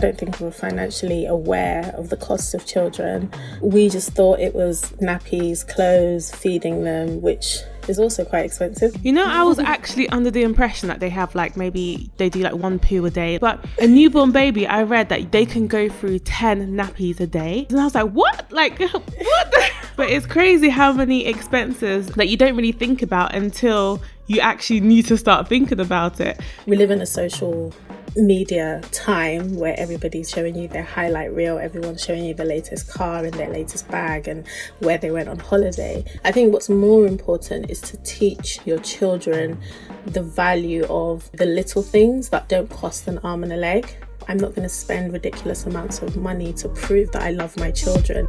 don't think we were financially aware of the cost of children. We just thought it was nappies, clothes, feeding them, which is also quite expensive. You know, I was actually under the impression that they have like maybe they do like one poo a day, but a newborn baby, I read that they can go through 10 nappies a day. And I was like, what? Like, what? but it's crazy how many expenses that you don't really think about until you actually need to start thinking about it. We live in a social media time where everybody's showing you their highlight reel, everyone's showing you the latest car and their latest bag and where they went on holiday. I think what's more important is to teach your children the value of the little things that don't cost an arm and a leg. I'm not going to spend ridiculous amounts of money to prove that I love my children.